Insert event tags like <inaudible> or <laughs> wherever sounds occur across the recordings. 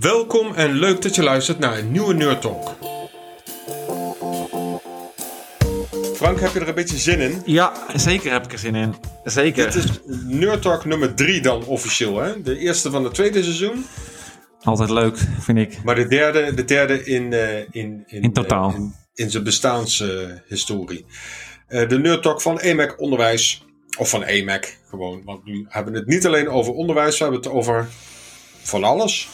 Welkom en leuk dat je luistert naar een nieuwe Nerd Talk. Frank, heb je er een beetje zin in? Ja, zeker heb ik er zin in. Zeker. Dit is Nerd Talk nummer 3 dan officieel, hè? De eerste van het tweede seizoen. Altijd leuk, vind ik. Maar de derde, de derde in, eh, in, in, In totaal. eh, in, in zijn bestaanshistorie. Eh, de Nerd Talk van EMAC Onderwijs. Of van EMAC gewoon. Want nu hebben we het niet alleen over onderwijs, we hebben het over van alles.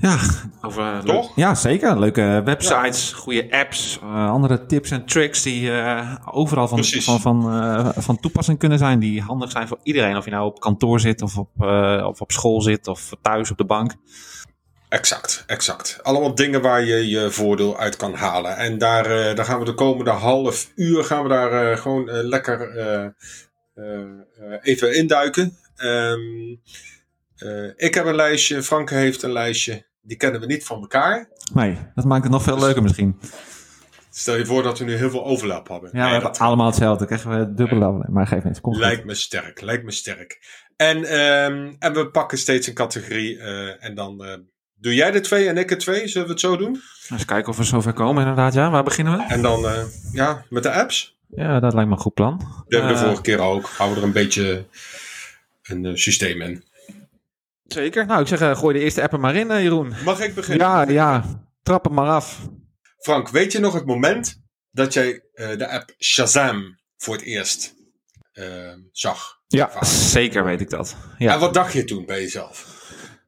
Ja, over, Toch? Ja, zeker. Leuke websites, goede apps, eh, andere tips en tricks die eh, overal van, van, van, eh, van toepassing kunnen zijn. Die handig zijn voor iedereen. Of je nou op kantoor zit of op, eh, of op school zit of thuis op de bank. Exact, exact. Allemaal dingen waar je je voordeel uit kan halen. En daar, eh, daar gaan we de komende half uur gaan we daar eh, gewoon eh, lekker eh, eh, eh, even induiken. Ehm, eh, ik heb een lijstje, Frank heeft een lijstje. Die kennen we niet van elkaar. Nee, dat maakt het nog veel leuker misschien. Stel je voor dat we nu heel veel overlap hebben. Ja, Nee, we hebben dat allemaal hetzelfde. Dan krijgen we dubbele aflevering. Maar geef goed. lijkt me sterk, lijkt me sterk. En, ehm, en we pakken steeds een categorie. eh, en dan eh, doe jij de twee en ik de twee. Zullen we het zo doen? Eens kijken of we zover komen inderdaad. Ja, waar beginnen we? En dan, eh, ja, met de apps. Ja, dat lijkt me een goed plan. De Eh, vorige keer ook. Houden we er een beetje een systeem in. Zeker. Nou, ik zeg, eh, gooi de eerste app er maar in, eh, Jeroen. Mag ik beginnen? Ja, ja. Trap hem maar af. Frank, weet je nog het moment dat jij eh, de app Shazam voor het eerst eh, zag? Ja, zeker weet ik dat. Ja. En wat dacht je toen bij jezelf?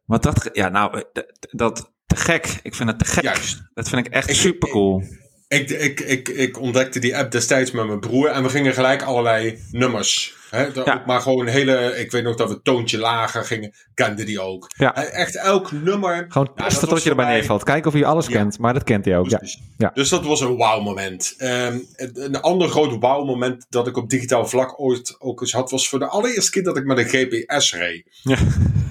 Wat dat, ja, nou, dat te gek. Ik vind het te gek. Juist. Dat vind ik echt Ik- super cool. Ik, ik, ik, ik ontdekte die app destijds met mijn broer en we gingen gelijk allerlei nummers. Hè, Ja. Maar gewoon hele, ik weet nog dat we toontje lager gingen, kende die ook. Ja. Echt elk nummer. Gewoon Ja, testen dat tot je erbij mij- neervalt. Kijken of hij alles Ja. kent. Maar dat kent hij ook. Ja. Precies. Ja. Dus dat was een wauw moment. Ehm, een ander groot wauw moment dat ik op digitaal vlak ooit ook eens had, was voor de allereerste keer dat ik met een GPS reed. Ja.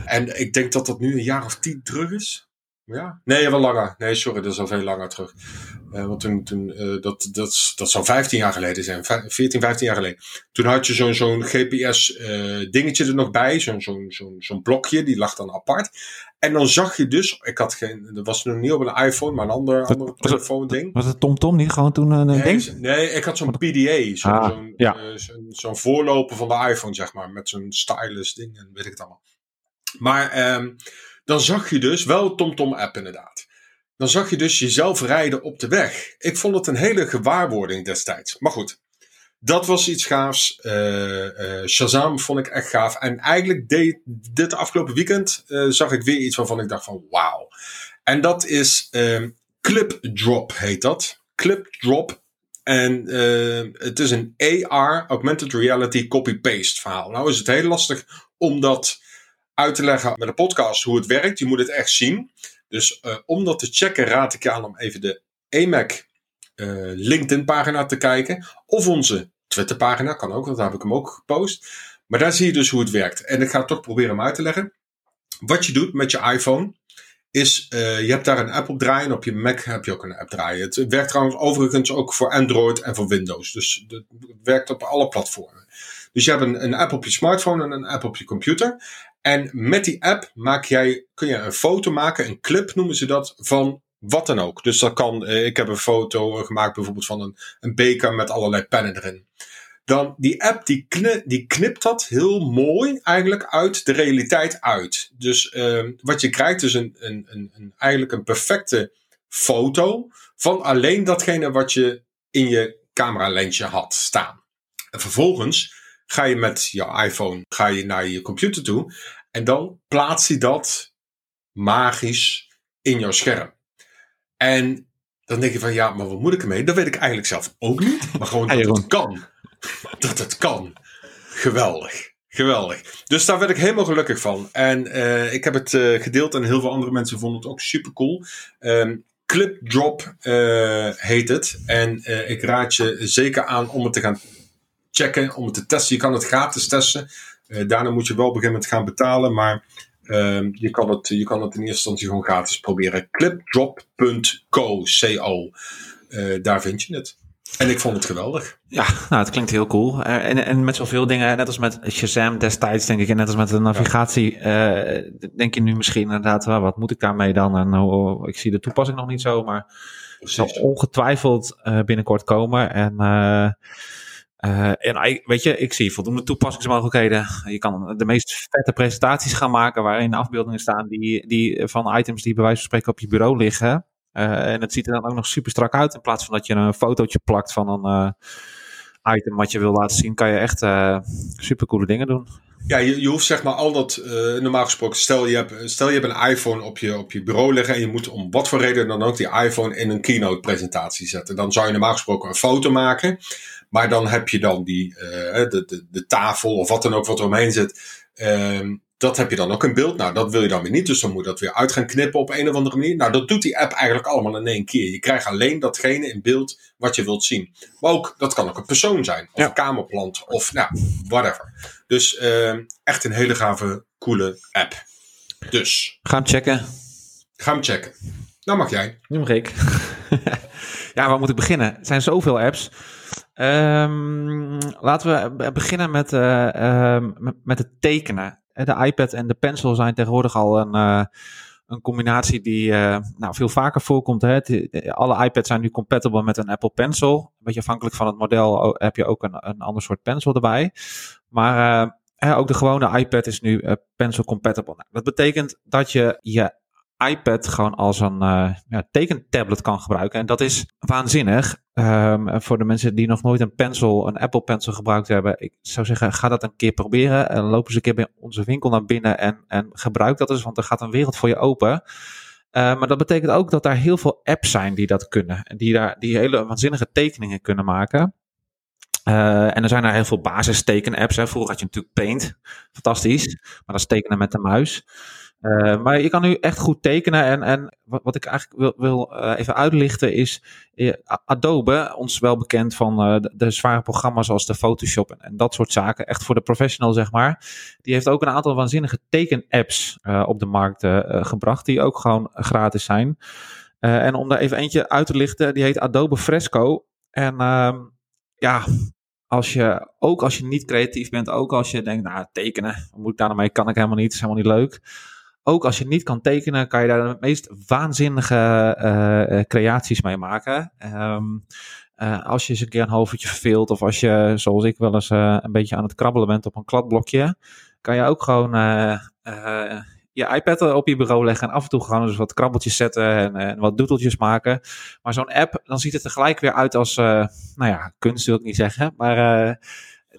En ik denk dat dat nu een jaar of tien terug is. Ja? Nee, wel langer. Nee, sorry, dat is al veel langer terug. Eh, want toen, toen eh, dat, dat, dat zou 15 jaar geleden zijn. Vij- 14, 15 jaar geleden. Toen had je zo'n zo'n GPS-dingetje er nog bij. Zo'n zo'n zo'n zo'n blokje, die lag dan apart. En dan zag je dus, ik had geen, dat was nog niet op een iPhone, maar een ander, telefoon-ding. Was het TomTom niet gewoon toen een Nee, ding? nee, ik had zo'n PDA. Zo'n Ah, zo'n, ja. eh, voorloper van de iPhone, zeg maar. Met zo'n stylus ding en weet ik het allemaal. Maar ehm, dan zag je dus, wel TomTom app inderdaad. Dan zag je dus jezelf rijden op de weg. Ik vond het een hele gewaarwording destijds. Maar goed, dat was iets gaafs. Eh, Shazam vond ik echt gaaf. En eigenlijk deed dit afgelopen weekend eh, zag ik weer iets waarvan ik dacht van wauw. En dat is ehm, Clip Drop heet dat. Clip Drop. En eh, het is een AR, Augmented Reality Copy-Paste verhaal. Nou is het heel lastig om dat uit te leggen met een podcast hoe het werkt. Je moet het echt zien. Dus eh, om dat te checken raad ik je aan om even de AMAC eh, LinkedIn pagina te kijken. Of onze Twitter pagina, kan ook, want daar heb ik hem ook gepost. Maar daar zie je dus hoe het werkt. En ik ga toch proberen hem uit te leggen. Wat je doet met je iPhone is, eh, je hebt daar een app op draaien. Op je Mac heb je ook een app draaien. Het werkt trouwens overigens ook voor Android en voor Windows. Dus het werkt op alle platformen. Dus je hebt een, een app op je smartphone en een app op je computer. En met die app maak jij, kun je een foto maken, een clip noemen ze dat, van wat dan ook. Dus dat kan, eh, ik heb een foto gemaakt bijvoorbeeld van een, een beker met allerlei pennen erin. Dan die app die, die knipt dat heel mooi eigenlijk uit de realiteit uit. Dus ehm, wat je krijgt is een, een, een, een, eigenlijk een perfecte foto van alleen datgene wat je in je cameralensje had staan. En vervolgens ga je met je iPhone ga je naar je computer toe en dan plaatst hij dat magisch in jouw scherm. En dan denk je van ja, maar wat moet ik ermee? Dat weet ik eigenlijk zelf ook niet. Maar gewoon <laughs> dat het kan. Dat het kan. Geweldig. Geweldig. Dus daar werd ik helemaal gelukkig van. En eh, ik heb het eh, gedeeld en heel veel andere mensen vonden het ook super cool. Ehm, Clip Drop eh, heet het. En ik raad je zeker aan om het te gaan checken, om het te testen. Je kan het gratis testen. Eh, daarna moet je wel op een gegeven moment gaan betalen. Maar ehm, je, kan het, je kan het in eerste instantie gewoon gratis proberen. Clipdrop.co. CO. Eh, daar vind je het. En ik vond het geweldig. Ja, nou, het klinkt heel cool. Uh, en, en met zoveel dingen, net als met Shazam destijds, denk ik, en net als met de navigatie, ja. uh, denk je nu misschien inderdaad, well, wat moet ik daarmee dan? En oh, ik zie de toepassing nog niet zo, maar het zal ongetwijfeld uh, binnenkort komen. En, en weet je, ik zie voldoende toepassingsmogelijkheden. Je kan de meest vette presentaties gaan maken waarin afbeeldingen staan die, die, van items die bij wijze van spreken op je bureau liggen. Uh, en het ziet er dan ook nog super strak uit. In plaats van dat je een fotootje plakt van een uh, item wat je wil laten zien, kan je echt super coole dingen doen. Ja, je, je hoeft zeg maar al dat, normaal gesproken, stel je, hebt, stel je hebt een iPhone op je, op je bureau liggen en je moet om wat voor reden dan ook die iPhone in een keynote presentatie zetten. Dan zou je normaal gesproken een foto maken, maar dan heb je dan die, de, de, de tafel of wat dan ook wat er omheen zit. Ehm, dat heb je dan ook in beeld. Nou, dat wil je dan weer niet. Dus dan moet je dat weer uit gaan knippen op een of andere manier. Nou, dat doet die app eigenlijk allemaal in één keer. Je krijgt alleen datgene in beeld wat je wilt zien. Maar ook, dat kan ook een persoon zijn. Of ja. een kamerplant. Of nou, whatever. Dus uh, echt een hele gave, coole app. Dus. Ga hem checken. Ga hem checken. Nou mag jij. Nu mag ik. <laughs> ja, waar moet ik beginnen? Er zijn zoveel apps. Um, laten we beginnen met, uh, uh, met, met het tekenen de iPad en de pencil zijn tegenwoordig al een, uh, een combinatie die nou, veel vaker voorkomt. Hè. alle iPads zijn nu compatible met een Apple Pencil. Een beetje afhankelijk van het model heb je ook een, een ander soort pencil erbij. Maar ook de gewone iPad is nu pencil compatible. Nou, dat betekent dat je je iPad gewoon als een uh, ja, tekentablet kan gebruiken. En dat is waanzinnig. Um, voor de mensen die nog nooit een pencil, een Apple Pencil gebruikt hebben. Ik zou zeggen, ga dat een keer proberen. En loop eens een keer bij onze winkel naar binnen en, en gebruik dat eens. Want er gaat een wereld voor je open. Uh, maar dat betekent ook dat daar heel veel apps zijn die dat kunnen. En die daar die hele waanzinnige tekeningen kunnen maken. Uh, en er zijn er heel veel basisteken-apps. Vroeger had je natuurlijk Paint. Fantastisch. Maar dat is tekenen met de muis. Uh, maar je kan nu echt goed tekenen. En, en wat, wat ik eigenlijk wil, wil uh, even uitlichten is uh, Adobe, ons wel bekend van de, de, zware programma's zoals de Photoshop en, dat soort zaken. Echt voor de professional, zeg maar. Die heeft ook een aantal waanzinnige teken-apps op de markt gebracht, die ook gewoon gratis zijn. en om daar even eentje uit te lichten, die heet Adobe Fresco. En ehm, ja, als je, ook als je niet creatief bent, ook als je denkt, nou, tekenen, moet ik daar nou mee? Kan ik helemaal niet, is helemaal niet leuk ook als je niet kan tekenen, kan je daar de meest waanzinnige uh, creaties mee maken. Um, uh, als je eens een keer een hoofdje verveelt, of als je, zoals ik wel eens, een beetje aan het krabbelen bent op een kladblokje, kan je ook gewoon je iPad op je bureau leggen en af en toe gewoon eens wat krabbeltjes zetten en, en wat doeteltjes maken. Maar zo'n app, dan ziet het er gelijk weer uit als, nou ja, kunst wil ik niet zeggen, maar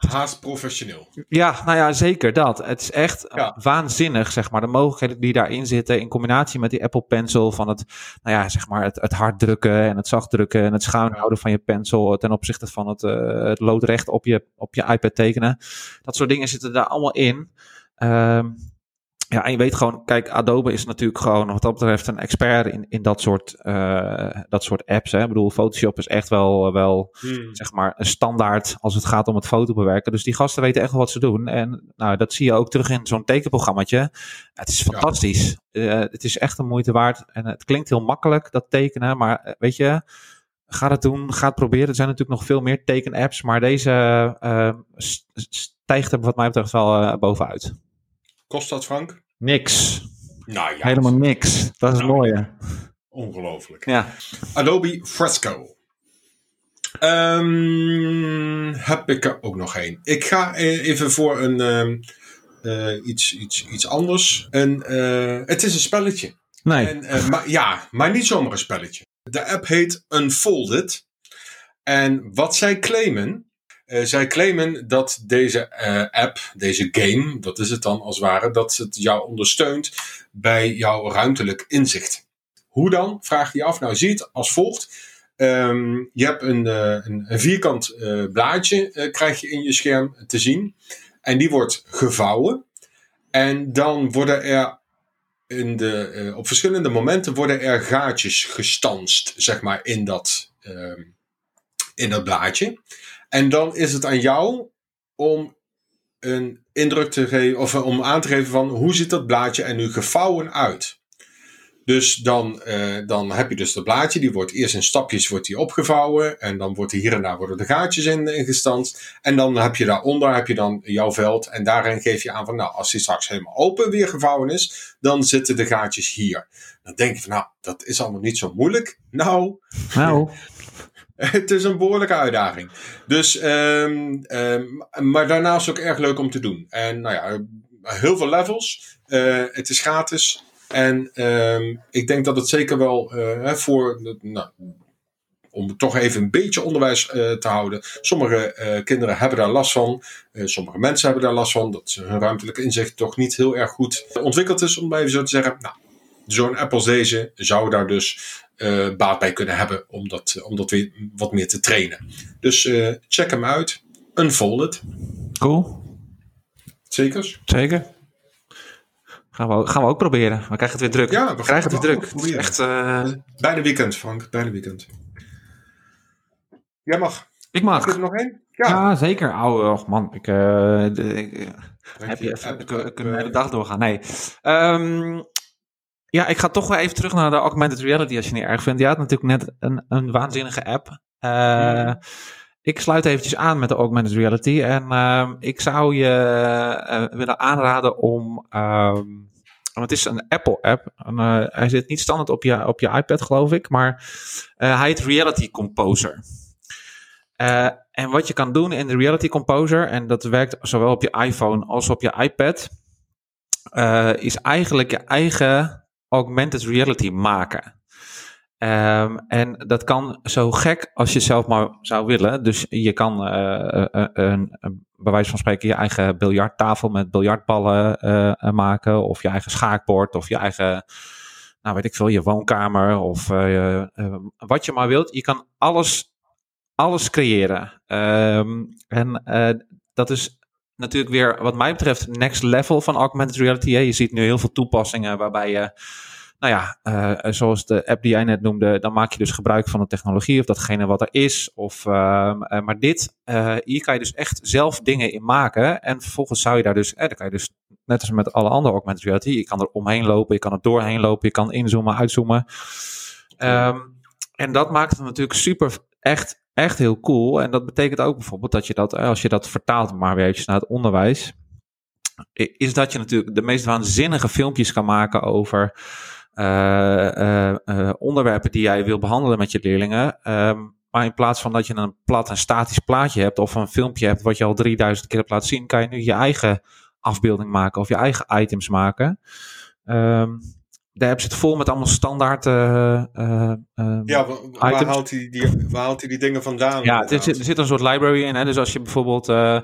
Haast professioneel. Ja, nou ja, zeker dat. Het is echt waanzinnig, zeg maar. De mogelijkheden die daarin zitten in combinatie met die Apple Pencil van het, nou ja, zeg maar, het, het hard drukken en het zacht drukken en het schuin houden van je pencil ten opzichte van het, uh, het loodrecht op je, op je iPad tekenen. Dat soort dingen zitten daar allemaal in. Um, ja, en je weet gewoon, kijk, Adobe is natuurlijk gewoon wat dat betreft een expert in, in dat, soort, uh, dat soort apps. Hè. Ik bedoel, Photoshop is echt wel, wel hmm. zeg maar een standaard als het gaat om het foto bewerken. Dus die gasten weten echt wel wat ze doen. En nou, dat zie je ook terug in zo'n tekenprogrammaatje. Het is fantastisch. Ja. Uh, het is echt een moeite waard. En het klinkt heel makkelijk, dat tekenen. Maar uh, weet je, ga het doen, ga het proberen. Er zijn natuurlijk nog veel meer teken-apps. Maar deze stijgt er wat mij betreft wel bovenuit. Kost dat, Frank? Niks. Nou ja. Helemaal niks. Dat is nou, mooi. Ongelooflijk. Ja. Adobe Fresco. Um, heb ik er ook nog één. Ik ga e- even voor een um, uh, iets, iets, iets anders. En, uh, het is een spelletje. Nee. En, uh, maar, ja, maar niet zomaar een spelletje. De app heet Unfolded. En wat zij claimen uh, zij claimen dat deze uh, app, deze game, dat is het dan als het ware, dat het jou ondersteunt bij jouw ruimtelijk inzicht. Hoe dan? Vraagt hij af. Nou, zie het als volgt. Um, je hebt een, uh, een, een vierkant blaadje, krijg je in je scherm te zien. En die wordt gevouwen. En dan worden er in de, op verschillende momenten worden er gaatjes gestanst, zeg maar, in dat, ehm, in dat blaadje. En dan is het aan jou om een indruk te geven, of om aan te geven van hoe ziet dat blaadje er nu gevouwen uit. Dus dan, uh, dan heb je dus dat blaadje, die wordt eerst in stapjes wordt die opgevouwen. En dan wordt hier en daar worden de gaatjes in, ingestanst. En dan heb je daaronder heb je dan jouw veld. En daarin geef je aan van, nou, als die straks helemaal open weer gevouwen is, dan zitten de gaatjes hier. Dan denk je van, nou, dat is allemaal niet zo moeilijk. Nou, nou. <laughs> <laughs> het is een behoorlijke uitdaging. Dus, um, um, maar daarnaast ook erg leuk om te doen. En nou ja, heel veel levels. Uh, het is gratis. En um, ik denk dat het zeker wel uh, voor, nou, om toch even een beetje onderwijs uh, te houden. Sommige kinderen hebben daar last van. Sommige mensen hebben daar last van. Dat hun ruimtelijke inzicht toch niet heel erg goed ontwikkeld is. Om maar even zo te zeggen. Nou, zo'n app als deze zou daar dus baat bij kunnen hebben. Om dat, om dat weer wat meer te trainen. Dus check hem uit. Unfolded. Cool. Zeker. Zeker. Gaan we, ook, gaan we ook proberen. We krijgen het weer druk. Ja, we krijgen het weer druk. Het echt, uh... Bijna weekend, Frank. Bijna weekend. Jij mag. Ik mag. Heb er nog één? Ja. ja, zeker. Oh, och man, ik, uh, de, ik heb je even, kunnen de hele dag doorgaan. Nee. Um, ja, ik ga toch wel even terug naar de augmented reality als je het niet erg vindt. Je had natuurlijk net een, een waanzinnige app. Uh, mm. Ik sluit eventjes aan met de augmented reality. En uh, ik zou je uh, willen aanraden om. Uh, het is een Apple-app. Uh, hij zit niet standaard op je, op je iPad, geloof ik. Maar hij heet Reality Composer. en wat je kan doen in de Reality Composer, en dat werkt zowel op je iPhone als op je iPad, is eigenlijk je eigen augmented reality maken. Um, en dat kan zo gek als je zelf maar zou willen. Dus je kan uh, uh, een, bij wijze van spreken je eigen biljarttafel met biljartballen maken. Of je eigen schaakbord. Of je eigen, nou weet ik veel, je woonkamer. Of wat je maar wilt. Je kan alles, alles creëren. Um, en dat is natuurlijk weer wat mij betreft next level van augmented reality. Hè. Je ziet nu heel veel toepassingen waarbij je nou ja, uh, zoals de app die jij net noemde, dan maak je dus gebruik van de technologie of datgene wat er is. Of, uh, uh, maar dit, hier kan je dus echt zelf dingen in maken. En vervolgens zou je daar dus, eh, dan kan je dus, net als met alle andere augmented reality, je kan er omheen lopen, je kan er doorheen lopen, je kan inzoomen, uitzoomen. Um, en dat maakt het natuurlijk super, echt, echt heel cool. En dat betekent ook bijvoorbeeld dat je dat, als je dat vertaalt maar weer naar het onderwijs, is dat je natuurlijk de meest waanzinnige filmpjes kan maken over uh, uh, onderwerpen die jij wil behandelen met je leerlingen. Um, maar in plaats van dat je een plat en statisch plaatje hebt of een filmpje hebt wat je al 3000 keer hebt laten zien, kan je nu je eigen afbeelding maken of je eigen items maken. Um, de app zit vol met allemaal standaard. Uh, uh, ja, waar, haalt hij die, waar haalt hij die dingen vandaan? Ja, er zit, er zit een soort library in. Hè? Dus als je bijvoorbeeld uh,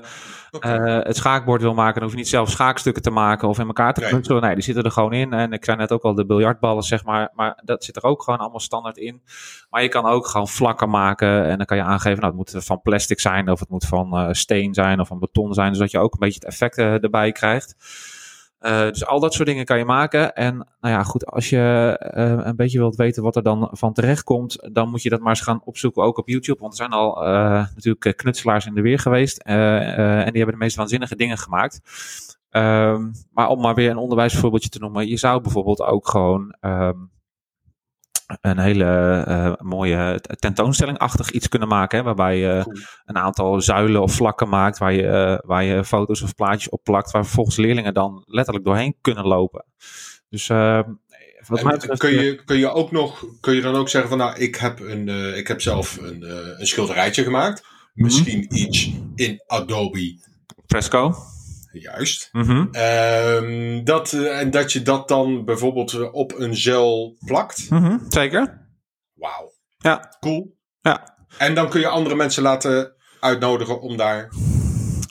okay. het schaakbord wil maken, dan hoef je niet zelf schaakstukken te maken of in elkaar te knutselen. Nee, die zitten er gewoon in. En ik zei net ook al de biljartballen, zeg maar. Maar dat zit er ook gewoon allemaal standaard in. Maar je kan ook gewoon vlakken maken. En dan kan je aangeven, nou, het moet van plastic zijn, of het moet van steen zijn, of van beton zijn. Zodat je ook een beetje het effect erbij krijgt. Uh, dus al dat soort dingen kan je maken. En nou ja, goed, als je uh, een beetje wilt weten wat er dan van terecht komt, dan moet je dat maar eens gaan opzoeken, ook op YouTube. Want er zijn al uh, natuurlijk knutselaars in de weer geweest. en die hebben de meest waanzinnige dingen gemaakt. Um, maar om maar weer een onderwijsvoorbeeldje te noemen, je zou bijvoorbeeld ook gewoon um, een hele uh, mooie tentoonstellingachtig iets kunnen maken. Hè, waarbij je een aantal zuilen of vlakken maakt. Waar je, uh, waar je foto's of plaatjes op plakt. Waar vervolgens leerlingen dan letterlijk doorheen kunnen lopen. Dus uh, wat mij betreft, kun, je, kun je ook nog, kun je dan ook zeggen van nou, ik heb, een, ik heb zelf een, een schilderijtje gemaakt. Mm -hmm. Misschien iets in Adobe Fresco. Juist. Mm -hmm. um, dat, uh, en dat je dat dan bijvoorbeeld op een gel plakt. Mm -hmm. Zeker. Wauw. Ja. Cool. Ja. En dan kun je andere mensen laten uitnodigen om daar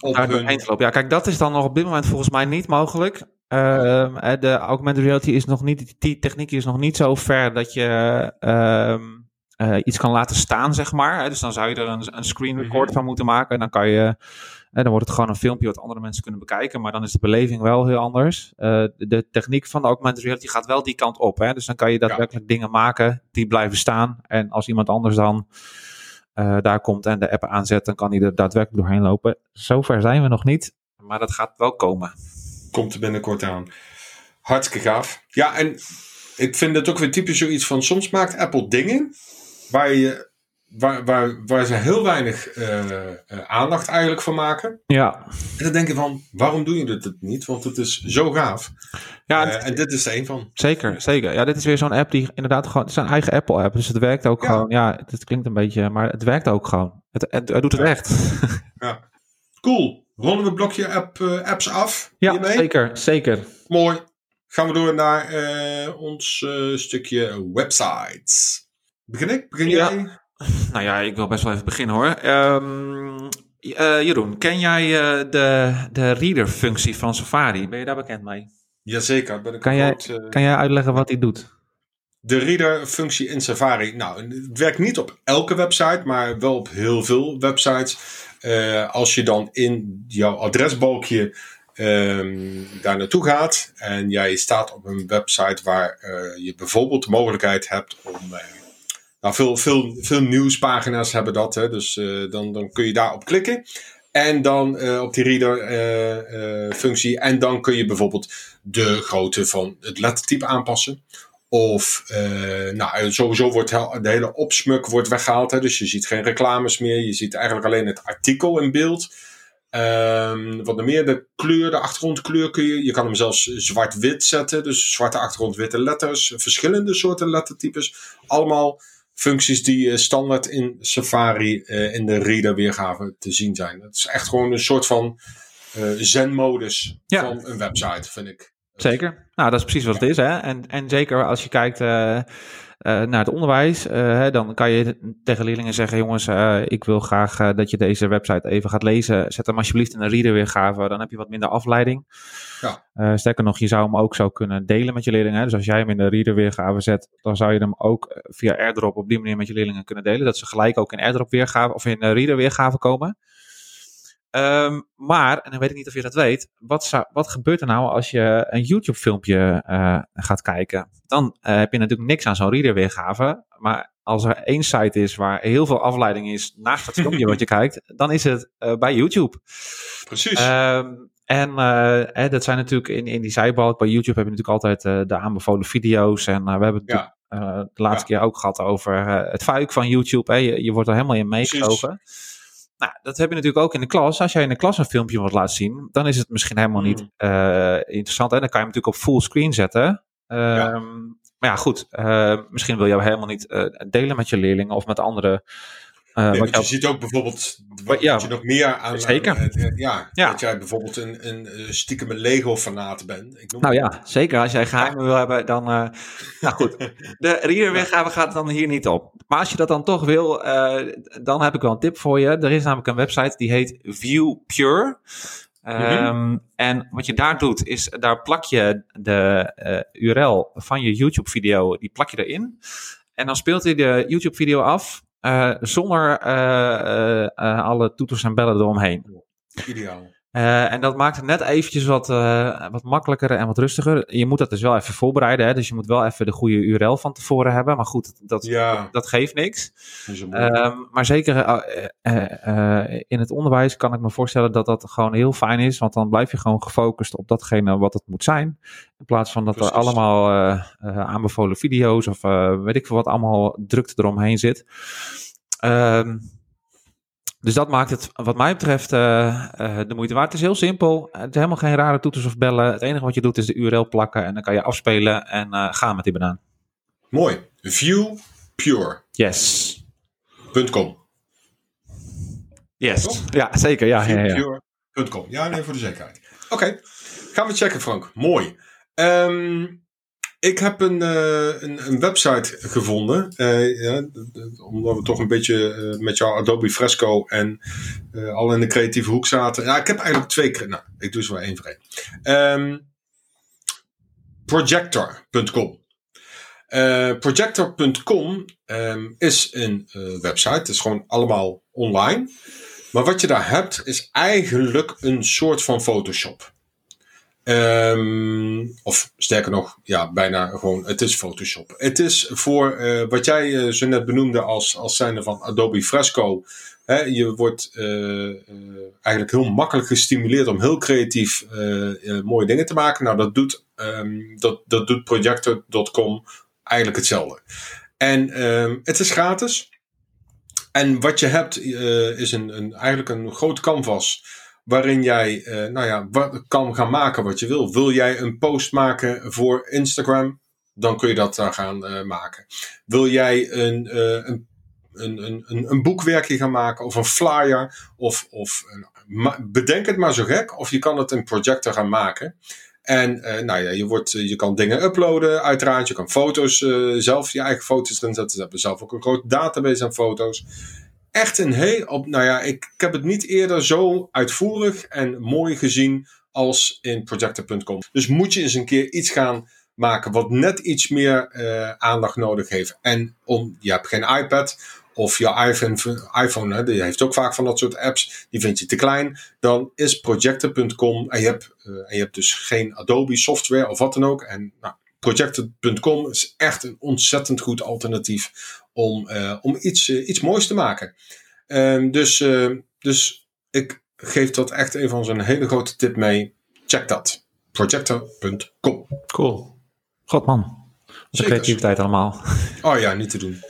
op daar hun... te lopen. Ja, kijk, dat is dan nog op dit moment volgens mij niet mogelijk. Uh, de augmented reality is nog niet, die techniek is nog niet zo ver dat je uh, iets kan laten staan, zeg maar. Dus dan zou je er een, een screen record -hmm. van moeten maken. En dan kan je en dan wordt het gewoon een filmpje wat andere mensen kunnen bekijken. Maar dan is de beleving wel heel anders. Uh, de techniek van de augmented reality gaat wel die kant op. Hè? Dus dan kan je daadwerkelijk ja. dingen maken die blijven staan. En als iemand anders dan uh, daar komt en de app aanzet, dan kan hij er daadwerkelijk doorheen lopen. Zover zijn we nog niet. Maar dat gaat wel komen. Komt er binnenkort aan. Hartstikke gaaf. Ja, en ik vind het ook weer typisch zoiets van, soms maakt Apple dingen waar je waar, waar, waar ze heel weinig eh, eh, aandacht eigenlijk van maken. Ja. En dan denk je van, waarom doe je dit niet? Want het is zo gaaf. Ja, Uh, en dit is er een van. Zeker, zeker. Ja, dit is weer zo'n app die inderdaad gewoon... Het is een eigen Apple-app, dus het werkt ook Ja. gewoon... Ja, het klinkt een beetje... Maar het werkt ook gewoon. Het, het, het doet het Ja. echt. <laughs> Ja. Cool. Rollen we blokje app, eh, apps af Ja, hiermee? zeker, zeker. Mooi. Gaan we door naar eh, ons eh, stukje websites. Begin ik? Begin Ja. jij? <laughs> Nou ja, ik wil best wel even beginnen hoor. Ehm, eh, Jeroen, ken jij eh, de, de reader-functie van Safari? Ben je daar bekend mee? Jazeker. Ben ik Kan jij- eh, Kan jij uitleggen wat die doet? De reader-functie in Safari. Nou, het werkt niet op elke website, maar wel op heel veel websites. Als je dan in jouw adresbalkje ehm, daar naartoe gaat en jij staat op een website waar je bijvoorbeeld de mogelijkheid hebt om. Nou, veel, veel, veel nieuwspagina's hebben dat, hè, dus eh, dan, dan kun je daarop klikken. En dan eh, op die reader-functie. en dan kun je bijvoorbeeld de grootte van het lettertype aanpassen. Of, eh, nou, sowieso wordt de hele opsmuk wordt weggehaald. Hè, dus je ziet geen reclames meer. Je ziet eigenlijk alleen het artikel in beeld. Ehm, wat meer, de kleur, de achtergrondkleur kun je. Je kan hem zelfs zwart-wit zetten. Dus zwarte achtergrond, witte letters. Verschillende soorten lettertypes. Allemaal functies die eh, standaard in Safari eh, in de reader weergave te zien zijn. Het is echt gewoon een soort van eh zen-modus Ja. van een website, vind ik. Zeker. Nou, dat is precies wat het is. Hè? En, en zeker als je kijkt naar het onderwijs, eh, hè, dan kan je tegen leerlingen zeggen: jongens, eh, ik wil graag eh, dat je deze website even gaat lezen. Zet hem alsjeblieft in een reader weergave, dan heb je wat minder afleiding. Ja. Eh, sterker nog, je zou hem ook zo kunnen delen met je leerlingen. hè. Dus als jij hem in de reader weergave zet, dan zou je hem ook eh, via AirDrop op die manier met je leerlingen kunnen delen. Dat ze gelijk ook in AirDrop weergave of in de reader weergave komen. Ehm, maar, en dan weet ik niet of je dat weet, wat, zou, wat gebeurt er nou als je een YouTube-filmpje eh, gaat kijken? Dan eh, heb je natuurlijk niks aan zo'n reader weergave. Maar als er één site is waar heel veel afleiding is naast het filmpje wat je kijkt, dan is het eh, bij YouTube. Precies. Ehm, en eh, hè, dat zijn natuurlijk in, in die zijbalk bij YouTube heb je natuurlijk altijd de aanbevolen video's. En we hebben het Ja. de laatste keer ook gehad over het fuik van YouTube. Hè. Je, je wordt er helemaal in Precies. Nou, dat heb je natuurlijk ook in de klas. Als jij in de klas een filmpje wilt laten zien, dan is het misschien helemaal niet Mm. eh, interessant. En dan kan je hem natuurlijk op full screen zetten. Ehm, Maar ja, goed. eh, misschien wil je hem helemaal niet eh, delen met je leerlingen of met anderen. Eh, Nee, je ziet ook bijvoorbeeld wat Ja. je nog meer aan. Zeker. aan, eh, eh, ja, Ja. dat jij bijvoorbeeld een, een stiekeme Lego-fanaat bent. Ik noem Nou ja, zeker. Als jij geheimen wil hebben, dan. nou goed. <laughs> De readerweergave gaat dan hier niet op. Maar als je dat dan toch wil, dan heb ik wel een tip voor je. Er is namelijk een website die heet ViewPure. Ehm, En wat je daar doet, is daar plak je de URL van je YouTube-video, die plak je erin. En dan speelt hij de YouTube-video af zonder eh, eh, eh, alle toeters en bellen eromheen. Ideaal. Eh, en dat maakt het net eventjes wat, eh, wat makkelijker en wat rustiger. Je moet dat dus wel even voorbereiden. Hè? Dus je moet wel even de goede URL van tevoren hebben. Maar goed, dat, Ja. dat geeft niks. Ehm, maar zeker eh, in het onderwijs kan ik me voorstellen dat dat gewoon heel fijn is. Want dan blijf je gewoon gefocust op datgene wat het moet zijn. In plaats van dat Precies. er allemaal aanbevolen video's of weet ik veel wat allemaal drukte eromheen zit. Ehm, dus dat maakt het, wat mij betreft, eh, eh, de moeite waard. Het is heel simpel. Het is helemaal geen rare toeters of bellen. Het enige wat je doet is de URL plakken en dan kan je afspelen en eh, gaan met die banaan. Mooi. Viewpure.com. Yes. Yes. Toch? Ja, zeker. Ja, ja, ja. Ja, nee, voor de zekerheid. Oké. Gaan we checken, Frank. Mooi. Ehm, ik heb een, eh, een, een website gevonden. eh, ja, omdat we toch een beetje eh, met jouw Adobe Fresco en al in de creatieve hoek zaten. Ja, ik heb eigenlijk twee. Nou, ik doe ze wel één voor één. Projector.com. Projector.com ehm, is een website. Het is gewoon allemaal online. Maar wat je daar hebt is eigenlijk een soort van Photoshop. Ehm, of sterker nog, ja, bijna gewoon, het is Photoshop. Het is voor uh, wat jij uh, zo net benoemde als, als zijnde van Adobe Fresco. Hè, je wordt uh, eigenlijk heel makkelijk gestimuleerd om heel creatief mooie dingen te maken. Nou, dat doet, um, dat, dat doet Projector.com eigenlijk hetzelfde. En um, het is gratis. En wat je hebt is een, een, eigenlijk een groot canvas waarin jij uh, nou ja, wat, kan gaan maken wat je wil. Wil jij een post maken voor Instagram? Dan kun je dat daar gaan uh, maken. Wil jij een, uh, een, een, een, een boekwerkje gaan maken of een flyer? Of, of bedenk het maar zo gek. Of je kan het in Projector gaan maken. En nou ja, je, wordt, je kan dingen uploaden, uiteraard. Je kan foto's zelf, je eigen foto's erin zetten. Ze hebben zelf ook een grote database aan foto's echt een heel. Op, nou ja, ik, heb het niet eerder zo uitvoerig en mooi gezien als in projector.com. Dus moet je eens een keer iets gaan maken wat net iets meer uh, aandacht nodig heeft. En om, je hebt geen iPad of je iPhone, iPhone hè, die heeft ook vaak van dat soort apps, die vind je te klein. Dan is projector.com en je hebt, uh, en je hebt dus geen Adobe software of wat dan ook. En nou, projector.com is echt een ontzettend goed alternatief om, uh, om iets, uh, iets moois te maken. Um, dus, uh, dus ik geef dat echt een van zo'n hele grote tip mee. Check dat. Projector.com. Cool. God man. De creativiteit allemaal. Oh ja, niet te doen.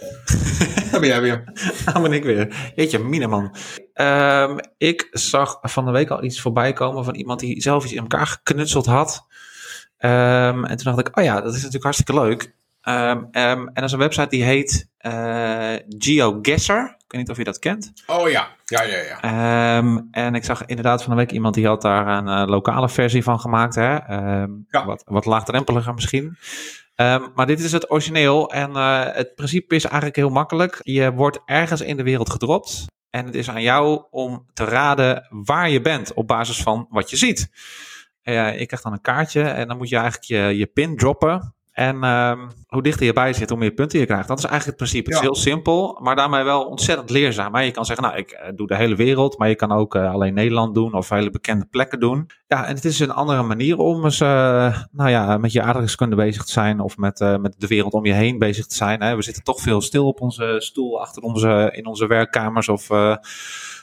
<laughs> Daar ben jij weer. <laughs> Dan ben ik weer. Jeetje, Mineman. Um, ik zag van de week al iets voorbij komen van iemand die zelf iets in elkaar geknutseld had. Um, en toen dacht ik, oh ja, dat is natuurlijk hartstikke leuk. Um, um, en dat is een website die heet uh, GeoGuessr. Ik weet niet of je dat kent. Oh ja, ja, ja, ja. Um, en ik zag inderdaad van de week iemand die had daar een uh, lokale versie van gemaakt. Hè? Ja. Wat, wat laagdrempeliger misschien. maar dit is het origineel en uh, het principe is eigenlijk heel makkelijk. Je wordt ergens in de wereld gedropt. En het is aan jou om te raden waar je bent op basis van wat je ziet. Uh, je krijgt dan een kaartje en dan moet je eigenlijk je, je pin droppen. En um, hoe dichter je bij zit, hoe meer punten je krijgt. Dat is eigenlijk het principe. Het is heel simpel, maar daarmee wel ontzettend leerzaam. Maar je kan zeggen, nou, ik uh, doe de hele wereld, maar je kan ook uh, alleen Nederland doen of hele bekende plekken doen. Ja, en het is een andere manier om eens, uh, nou ja, met je aardrijkskunde bezig te zijn of met, met de wereld om je heen bezig te zijn. Hè. We zitten toch veel stil op onze stoel, achter onze, in onze werkkamers of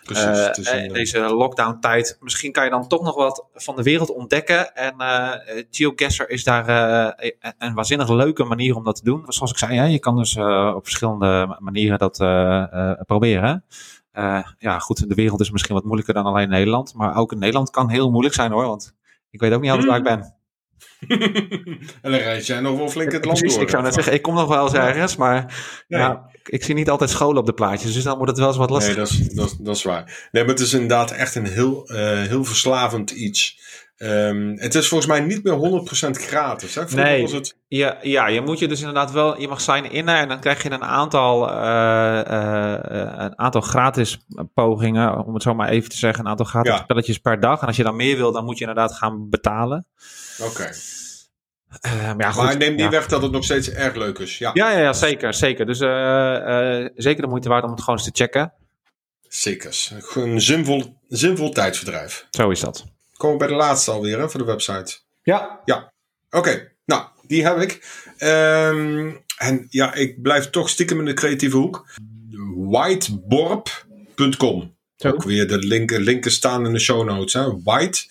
Precies, uh, in deze lockdown tijd. Misschien kan je dan toch nog wat van de wereld ontdekken. En uh, GeoGuessr is daar uh, een waanzinnig leuke manier om dat te doen. Zoals ik zei, hè, je kan dus op verschillende manieren dat proberen. ja, goed, de wereld is misschien wat moeilijker dan alleen Nederland. Maar ook in Nederland kan heel moeilijk zijn hoor. Want ik weet ook niet altijd waar ik ben. <laughs> en dan reis jij nog wel flink het land Precies, door. Ik zou net zeggen, ik kom nog wel eens ergens, maar ja, ik zie niet altijd scholen op de plaatjes, dus dan wordt het wel eens wat lastig. Nee, dat is, dat, dat is waar. Nee, maar het is inderdaad echt een heel, uh, heel verslavend iets. Um, het is volgens mij niet meer 100% gratis. Hè? nee, was het... ja, ja, je moet je dus inderdaad wel, je mag sign in en dan krijg je een aantal, uh, uh, een aantal gratis pogingen, om het zo maar even te zeggen, een aantal gratis ja. spelletjes per dag. En als je dan meer wil, dan moet je inderdaad gaan betalen. Oké. Okay. Uh, maar, ja, goed, maar neem die ja. weg dat het nog steeds erg leuk is. Ja, ja, ja, ja zeker, zeker. Dus uh, uh, zeker de moeite waard om het gewoon eens te checken. Zeker. Een zinvol, zinvol tijdsverdrijf. Zo is dat. Komen we bij de laatste alweer hè, voor de website. Ja. Ja. Oké, okay. nou, die heb ik. Um, en ja, ik blijf toch stiekem in de creatieve hoek. Whiteborp.com. Ook weer de linken, linken staan in de show notes. Hè. White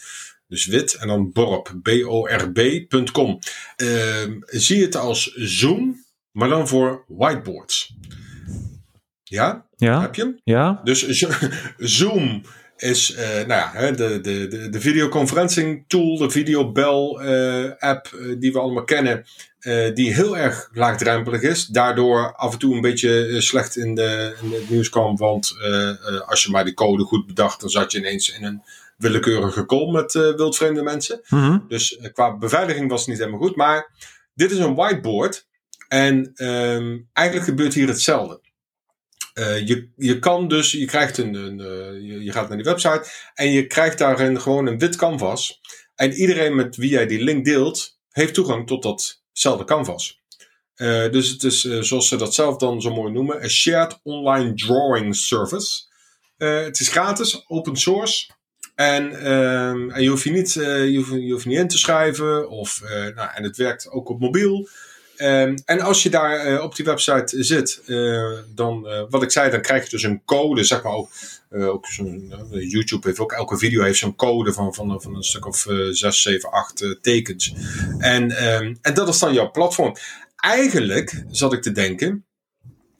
dus wit en dan borb, B-O-R-B.com. Uh, zie het als Zoom, maar dan voor whiteboards. Ja? Ja. Heb je hem? Ja. Dus <laughs> Zoom is uh, nou ja, de, de, de, de videoconferencing tool, de videobel uh, app uh, die we allemaal kennen, die heel erg laagdrempelig is. Daardoor af en toe een beetje slecht in, de, in het nieuws kwam, want als je maar die code goed bedacht, dan zat je ineens in een willekeurige call met uh, wildvreemde mensen. Mm -hmm. Dus uh, qua beveiliging was het niet helemaal goed. Maar dit is een whiteboard. En um, eigenlijk gebeurt hier hetzelfde. Uh, je, je kan dus, je krijgt een, een je, je, gaat naar die website en je krijgt daarin gewoon een wit canvas. En iedereen met wie jij die link deelt, heeft toegang tot datzelfde canvas. dus het is, zoals ze dat zelf dan zo mooi noemen, een shared online drawing service. het is gratis, open source. En, ehm, en je, hoeft je, niet, uh, je, hoeft, je hoeft niet in te schrijven. Of, uh, nou, en het werkt ook op mobiel. Um, en als je daar uh, op die website zit, dan, wat ik zei, dan krijg je dus een code. Zeg maar ook, ook zo'n, YouTube heeft ook, elke video heeft zo'n code van, van, van een stuk of 6, 7, 8 tekens. En, um, en dat is dan jouw platform. Eigenlijk zat ik te denken,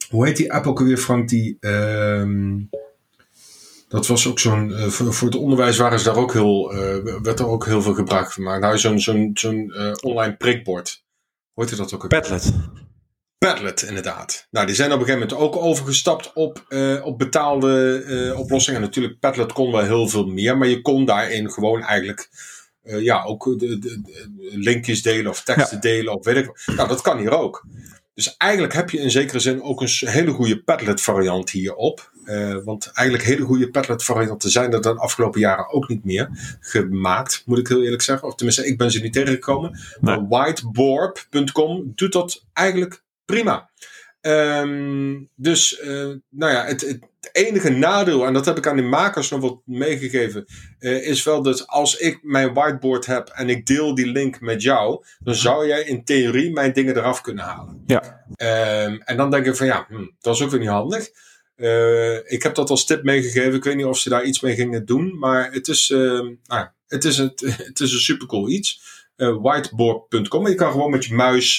hoe heet die app ook alweer, Frank? Die, dat was ook zo'n. Uh, voor, voor, het onderwijs waren ze daar ook heel, uh, werd er ook heel veel gebruik van gemaakt. Nou, zo'n zo'n zo'n uh, online prikbord. Hoort je dat ook? Padlet. Padlet, inderdaad. Nou, die zijn op een gegeven moment ook overgestapt op, op betaalde oplossingen. Natuurlijk, Padlet kon wel heel veel meer, maar je kon daarin gewoon eigenlijk. ja, ook de, de, de, linkjes delen of teksten ja. delen of weet ik Nou, dat kan hier ook. Dus eigenlijk heb je in zekere zin ook een hele goede Padlet variant hierop. Uh, want eigenlijk hele goede Padlet varianten zijn er de afgelopen jaren ook niet meer gemaakt, moet ik heel eerlijk zeggen. Of tenminste, ik ben ze niet tegengekomen. Nee. Maar whiteboard.com doet dat eigenlijk prima. Um, dus, uh, nou ja, het, het, enige nadeel, en dat heb ik aan de makers nog wat meegegeven, uh, is wel dat als ik mijn whiteboard heb en ik deel die link met jou, dan zou jij in theorie mijn dingen eraf kunnen halen. Ja. Um, en dan denk ik van ja, hm, dat is ook weer niet handig. Uh, ik heb dat als tip meegegeven. Ik weet niet of ze daar iets mee gingen doen. Maar het is, uh, nou, het is, een, <laughs> het is een supercool iets. Uh, whiteboard.com. Je kan gewoon met je muis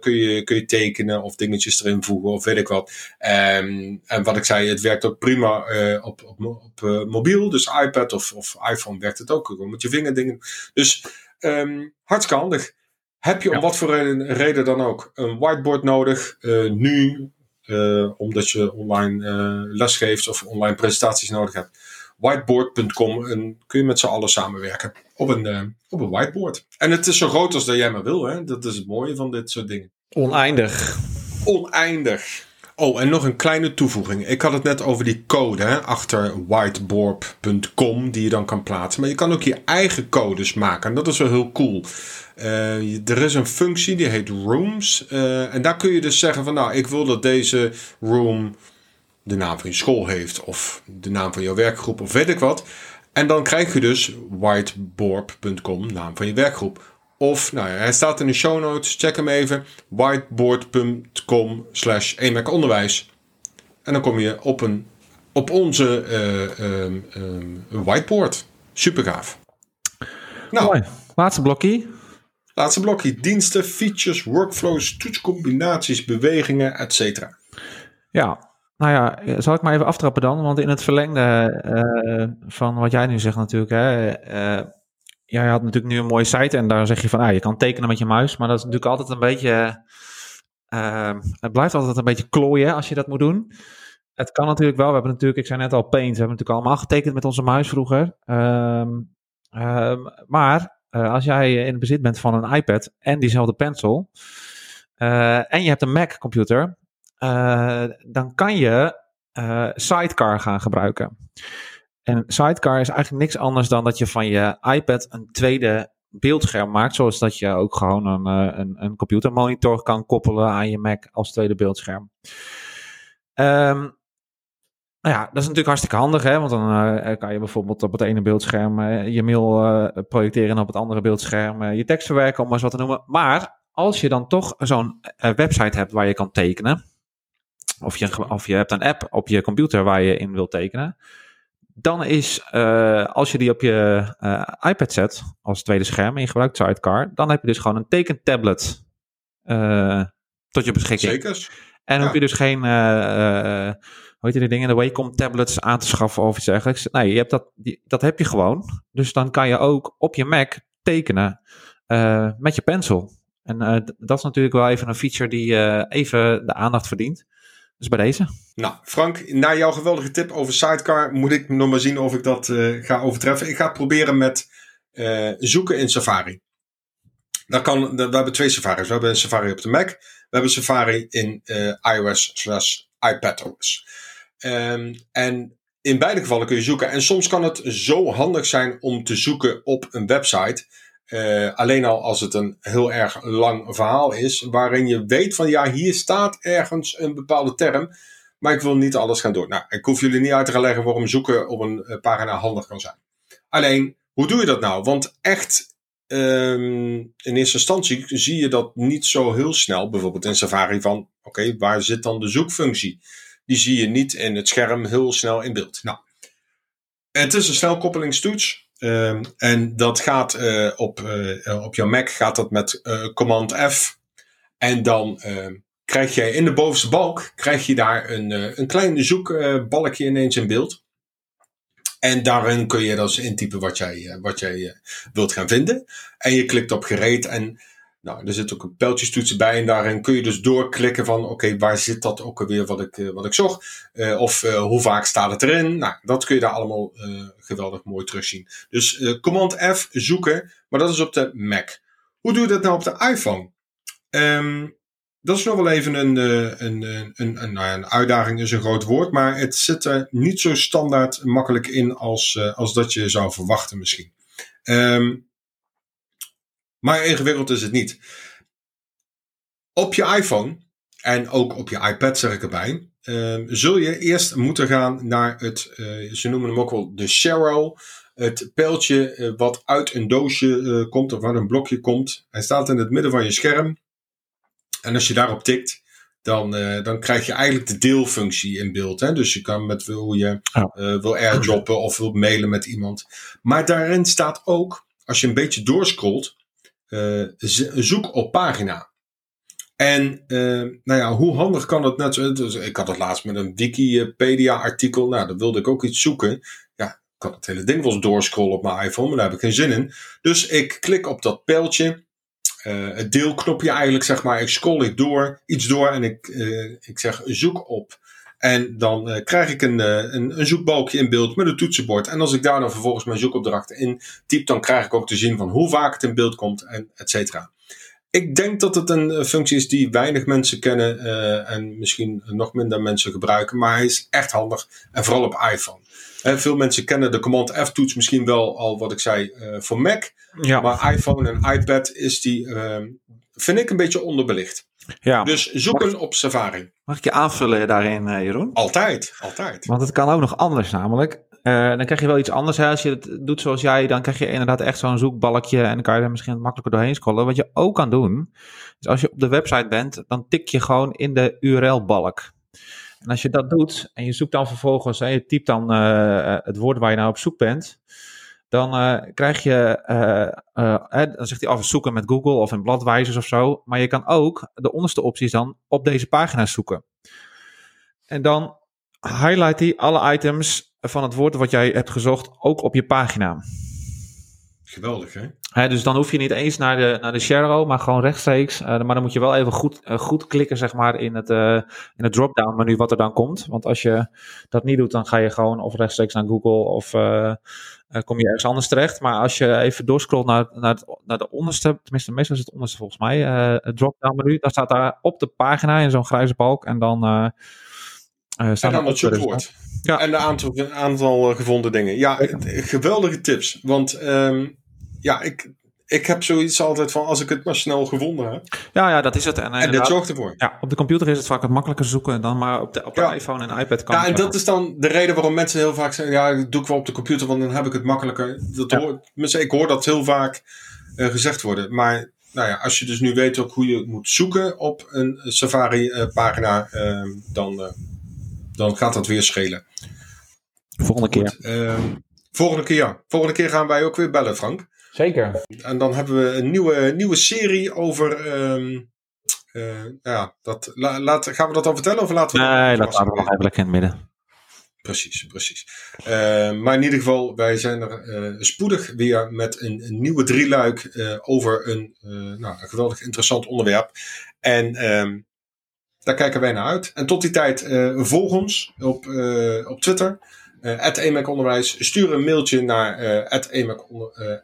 kun je, kun je tekenen of dingetjes erin voegen of weet ik wat. Um, en wat ik zei, het werkt ook prima op, op, op mobiel. Dus iPad of, of iPhone werkt het ook. Gewoon met je vingerdingen. Dus um, hartstikke handig. Heb je om wat voor reden, reden, dan ook een whiteboard nodig? nu uh, omdat je online uh, lesgeeft of online presentaties nodig hebt. Whiteboard.com en kun je met z'n allen samenwerken op een, uh, op een whiteboard. En het is zo groot als dat jij maar wil. Hè? Dat is het mooie van dit soort dingen. Oneindig. Oneindig. Oh, en nog een kleine toevoeging. Ik had het net over die code hè, achter whiteboard.com die je dan kan plaatsen. Maar je kan ook je eigen codes maken. En dat is wel heel cool. Uh, er is een functie die heet Rooms. Uh, en daar kun je dus zeggen van nou, ik wil dat deze room de naam van je school heeft. Of de naam van jouw werkgroep of weet ik wat. En dan krijg je dus whiteboard.com, naam van je werkgroep. Of, nou ja, hij staat in de show notes. Check hem even. whiteboard.com slash onderwijs. En dan kom je op, een, op onze uh, um, um, whiteboard. Super gaaf. Nou, Mooi. Laatste blokje. Laatste blokje. Diensten, features, workflows, toetscombinaties, bewegingen, etc. Ja, nou ja, zal ik maar even aftrappen dan? Want in het verlengde uh, van wat jij nu zegt natuurlijk, hè, uh, ja, je had natuurlijk nu een mooie site en daar zeg je van, ah, je kan tekenen met je muis, maar dat is natuurlijk altijd een beetje, uh, het blijft altijd een beetje klooien als je dat moet doen. Het kan natuurlijk wel, we hebben natuurlijk, ik zei net al, Paint, we hebben natuurlijk allemaal getekend met onze muis vroeger. Um, um, maar uh, als jij in bezit bent van een iPad en diezelfde pencil, uh, en je hebt een Mac computer, uh, dan kan je Sidecar gaan gebruiken. En Sidecar is eigenlijk niks anders dan dat je van je iPad een tweede beeldscherm maakt. Zoals dat je ook gewoon een, eh, een, een computermonitor kan koppelen aan je Mac als tweede beeldscherm. Um, nou ja, dat is natuurlijk hartstikke handig, hè? want dan uh, kan je bijvoorbeeld op het ene beeldscherm uh, je mail projecteren en op het andere beeldscherm je tekst verwerken, om maar zo te noemen. Maar als je dan toch zo'n website hebt waar je kan tekenen, of je, of je hebt een app op je computer waar je in wilt tekenen, dan is, uh, als je die op je uh, iPad zet als tweede scherm en je gebruikt Sidecar, dan heb je dus gewoon een tekentablet uh, tot je beschikking. Zeker. En dan ja. hoef je dus geen, hoe heet die dingen, de Wacom tablets aan te schaffen of iets dergelijks. Nee, je hebt dat, die, dat heb je gewoon. Dus dan kan je ook op je Mac tekenen met je pencil. En dat is natuurlijk wel even een feature die even de aandacht verdient. Dus bij deze. Nou, Frank, na jouw geweldige tip over Sidecar moet ik nog maar zien of ik dat uh, ga overtreffen. Ik ga proberen met uh, zoeken in Safari. Dat kan, we hebben twee Safari's. We hebben een Safari op de Mac. We hebben Safari in uh, iOS slash iPadOS. Um, en in beide gevallen kun je zoeken. En soms kan het zo handig zijn om te zoeken op een website uh, alleen al als het een heel erg lang verhaal is, waarin je weet van ja, hier staat ergens een bepaalde term, maar ik wil niet alles gaan door. Nou, ik hoef jullie niet uit te leggen waarom zoeken op een pagina handig kan zijn. Alleen, hoe doe je dat nou? Want echt, um, in eerste instantie zie je dat niet zo heel snel. Bijvoorbeeld in Safari van, oké, waar zit dan de zoekfunctie? Die zie je niet in het scherm heel snel in beeld. Nou, het is een snelkoppelingstoets. Um, en dat gaat uh, op, uh, op jouw Mac gaat dat met uh, Command F. En dan ehm, krijg je in de bovenste balk krijg je daar een, een klein zoekbalkje ineens in beeld. En daarin kun je dus intypen wat jij, wat jij wilt gaan vinden. En je klikt op gereed en nou, er zit ook een pijltjestoets bij en daarin kun je dus doorklikken van oké, waar zit dat ook alweer wat ik, wat ik zocht? Uh, of uh, hoe vaak staat het erin? Nou, dat kun je daar allemaal geweldig mooi terugzien. Dus Command F zoeken, maar dat is op de Mac. Hoe doe je dat nou op de iPhone? Um, dat is nog wel even een, een, een, een, een, nou ja, een uitdaging, is een groot woord, maar het zit er niet zo standaard makkelijk in als, als dat je zou verwachten misschien. Um, maar ingewikkeld is het niet. Op je iPhone en ook op je iPad zeg ik erbij, uh, zul je eerst moeten gaan naar het, uh, ze noemen hem ook wel de Sharrow, het pijltje uh, wat uit een doosje komt of uit een blokje komt. Hij staat in het midden van je scherm. En als je daarop tikt, dan, dan krijg je eigenlijk de deelfunctie in beeld. Hè? Dus je kan met hoe je wil airdroppen of wil mailen met iemand. Maar daarin staat ook, als je een beetje doorscrollt, zoek op pagina. En uh, nou ja, hoe handig kan dat net dus ik had het laatst met een Wikipedia-artikel. Nou, dan wilde ik ook iets zoeken. Ja, ik kan het hele ding wel eens doorscrollen op mijn iPhone, maar daar heb ik geen zin in. Dus ik klik op dat pijltje. Uh, het deelknopje eigenlijk, zeg maar. Ik scroll ik door, iets door en ik, ik zeg zoek op. En dan uh, krijg ik een, een, een, zoekbalkje in beeld met een toetsenbord. En als ik daar dan vervolgens mijn zoekopdrachten in typ, dan krijg ik ook te zien van hoe vaak het in beeld komt en et cetera. Ik denk dat het een functie is die weinig mensen kennen uh, en misschien nog minder mensen gebruiken. Maar hij is echt handig en vooral op iPhone. Veel mensen kennen de Command F-toets misschien wel al wat ik zei uh, voor Mac. Ja. Maar iPhone en iPad is die, uh, vind ik, een beetje onderbelicht. Ja. Dus zoeken op Safari. Mag ik je aanvullen daarin, uh, Jeroen? Altijd, altijd. Want het kan ook nog anders namelijk. Uh, dan krijg je wel iets anders. Hè? Als je het doet zoals jij, dan krijg je inderdaad echt zo'n zoekbalkje. En dan kan je er misschien makkelijker doorheen scrollen. Wat je ook kan doen, is als je op de website bent, dan tik je gewoon in de URL-balk. En als je dat doet en je zoekt dan vervolgens, en je typt dan uh, het woord waar je nou op zoek bent, dan uh, krijg je, uh, uh, dan zegt hij af zoeken met Google of in bladwijzers of zo. Maar je kan ook, de onderste opties dan, op deze pagina's zoeken. En dan highlight hij alle items van het woord wat jij hebt gezocht ook op je pagina. Geweldig, hè? He, dus dan hoef je niet eens naar de, naar de maar gewoon rechtstreeks. Maar dan moet je wel even goed, goed klikken, zeg maar, in het, in het drop-down menu wat er dan komt. Want als je dat niet doet, dan ga je gewoon of rechtstreeks naar Google of kom je ergens anders terecht. Maar als je even doorscrollt naar, naar, het, naar de onderste, tenminste meestal is het onderste volgens mij, het drop-down menu. Dan staat daar op de pagina in zo'n grijze balk en dan... staat en dan het zoekwoord. Ja. En de aantal, aantal gevonden dingen. Ja, geweldige tips. Want um, ja, ik, ik heb zoiets altijd van als ik het maar snel gevonden heb. Ja, ja dat is het. En, en dit zorgt ervoor. Ja, op de computer is het vaak het makkelijker zoeken dan maar op de, op de ja. iPhone en iPad kan Ja, en dat is dan de reden waarom mensen heel vaak zeggen, ja, doe ik wel op de computer, want dan heb ik het makkelijker. Dat ja. hoor, ik hoor dat heel vaak uh, gezegd worden. Maar nou ja, als je dus nu weet ook hoe je moet zoeken op een Safari uh, pagina, uh, dan, dan gaat dat weer schelen. Volgende keer. Goed, ehm, volgende keer, ja. Volgende keer gaan wij ook weer bellen, Frank. Zeker. En dan hebben we een nieuwe, nieuwe serie over. Um, uh, ja, dat, la, laat, gaan we dat al vertellen of laten we. Nee, dat laten we nog lekker in het midden. Precies, precies. Uh, maar in ieder geval, wij zijn er uh, spoedig weer met een, een nieuwe drieluik uh, over een, nou, een geweldig interessant onderwerp. En um, daar kijken wij naar uit. En tot die tijd, volg ons op, op Twitter. Uh, EMAC Onderwijs. Stuur een mailtje naar uh, EMAC,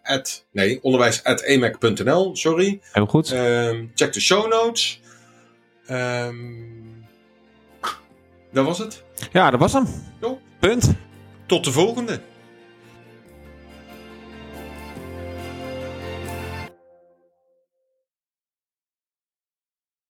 uh, nee, onderwijs.emac.nl. Sorry. Heel goed. Um, check de show notes. Um, dat was het. Ja, dat was hem. Punt. Tot de volgende.